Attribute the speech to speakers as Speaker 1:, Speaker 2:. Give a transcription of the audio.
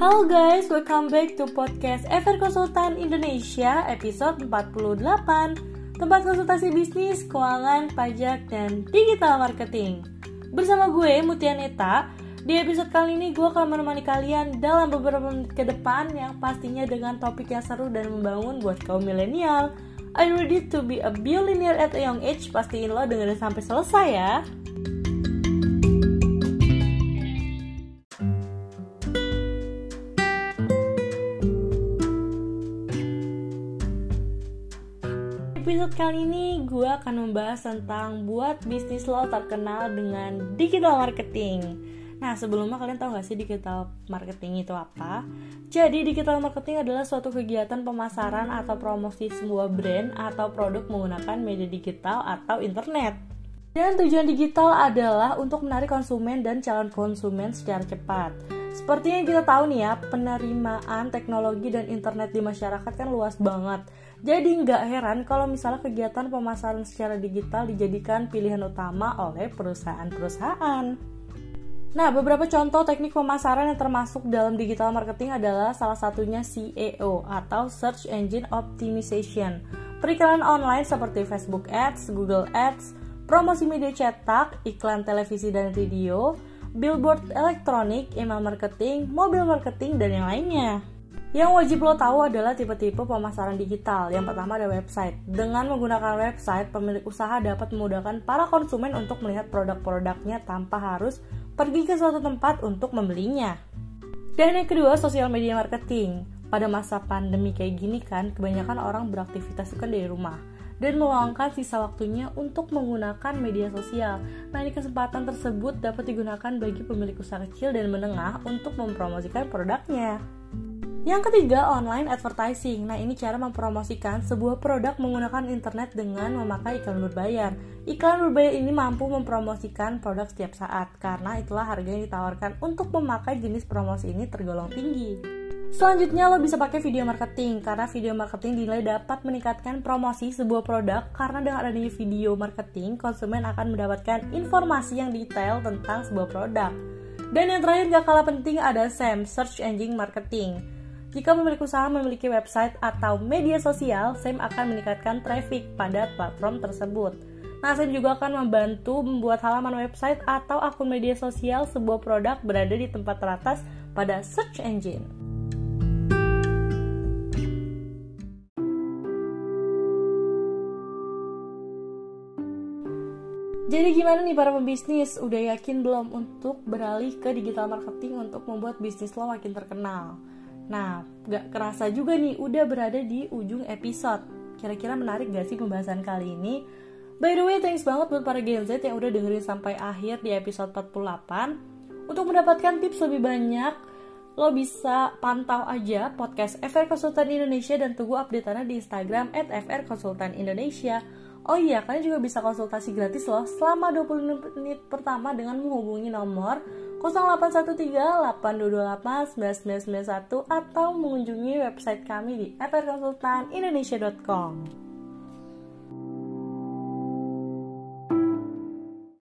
Speaker 1: Halo guys, welcome back to podcast FR Konsultan Indonesia episode 48 Tempat konsultasi bisnis, keuangan, pajak, dan digital marketing. Bersama gue, Mutia Neta Di episode kali ini gue akan menemani kalian dalam beberapa menit ke depan Yang pastinya dengan topik yang seru dan membangun buat kaum milenial. You ready to be a billionaire at a young age? Pastiin lo dengerin sampai selesai ya Episode kali ini gue akan membahas tentang buat bisnis lo terkenal dengan digital marketing. Nah sebelumnya kalian tahu gak sih digital marketing itu apa? Jadi digital marketing adalah suatu kegiatan pemasaran atau promosi sebuah brand atau produk menggunakan media digital atau internet. Dan tujuan digital adalah untuk menarik konsumen dan calon konsumen secara cepat. Seperti yang kita tahu nih ya, penerimaan teknologi dan internet di masyarakat kan luas banget. Jadi nggak heran kalau misalnya kegiatan pemasaran secara digital dijadikan pilihan utama oleh perusahaan-perusahaan. Nah, beberapa contoh teknik pemasaran yang termasuk dalam digital marketing adalah salah satunya SEO atau Search Engine Optimization. Periklanan online seperti Facebook Ads, Google Ads, promosi media cetak, iklan televisi dan video, billboard elektronik, email marketing, mobil marketing, dan yang lainnya. Yang wajib lo tahu adalah tipe-tipe pemasaran digital. Yang pertama ada website. Dengan menggunakan website, pemilik usaha dapat memudahkan para konsumen untuk melihat produk-produknya tanpa harus pergi ke suatu tempat untuk membelinya. Dan yang kedua, sosial media marketing. Pada masa pandemi kayak gini kan, kebanyakan orang beraktivitas kan dari rumah dan meluangkan sisa waktunya untuk menggunakan media sosial. Nah, ini kesempatan tersebut dapat digunakan bagi pemilik usaha kecil dan menengah untuk mempromosikan produknya. Yang ketiga, online advertising. Nah, ini cara mempromosikan sebuah produk menggunakan internet dengan memakai iklan berbayar. Iklan berbayar ini mampu mempromosikan produk setiap saat, karena itulah harga yang ditawarkan untuk memakai jenis promosi ini tergolong tinggi. Selanjutnya lo bisa pakai video marketing karena video marketing dinilai dapat meningkatkan promosi sebuah produk karena dengan adanya video marketing konsumen akan mendapatkan informasi yang detail tentang sebuah produk. Dan yang terakhir gak kalah penting ada SEM, Search Engine Marketing. Jika pemilik usaha memiliki website atau media sosial, SEM akan meningkatkan traffic pada platform tersebut. Nah, SEM juga akan membantu membuat halaman website atau akun media sosial sebuah produk berada di tempat teratas pada search engine. Jadi gimana nih para pembisnis? Udah yakin belum untuk beralih ke digital marketing untuk membuat bisnis lo makin terkenal? Nah, gak kerasa juga nih udah berada di ujung episode. Kira-kira menarik gak sih pembahasan kali ini? By the way, thanks banget buat para Gen Z yang udah dengerin sampai akhir di episode 48. Untuk mendapatkan tips lebih banyak, lo bisa pantau aja podcast FR Konsultan Indonesia dan tunggu update-annya di Instagram at FR Konsultan Indonesia. Oh iya, kalian juga bisa konsultasi gratis loh selama 20 menit pertama dengan menghubungi nomor 0813-8228-9991 atau mengunjungi website kami di frkonsultanindonesia.com.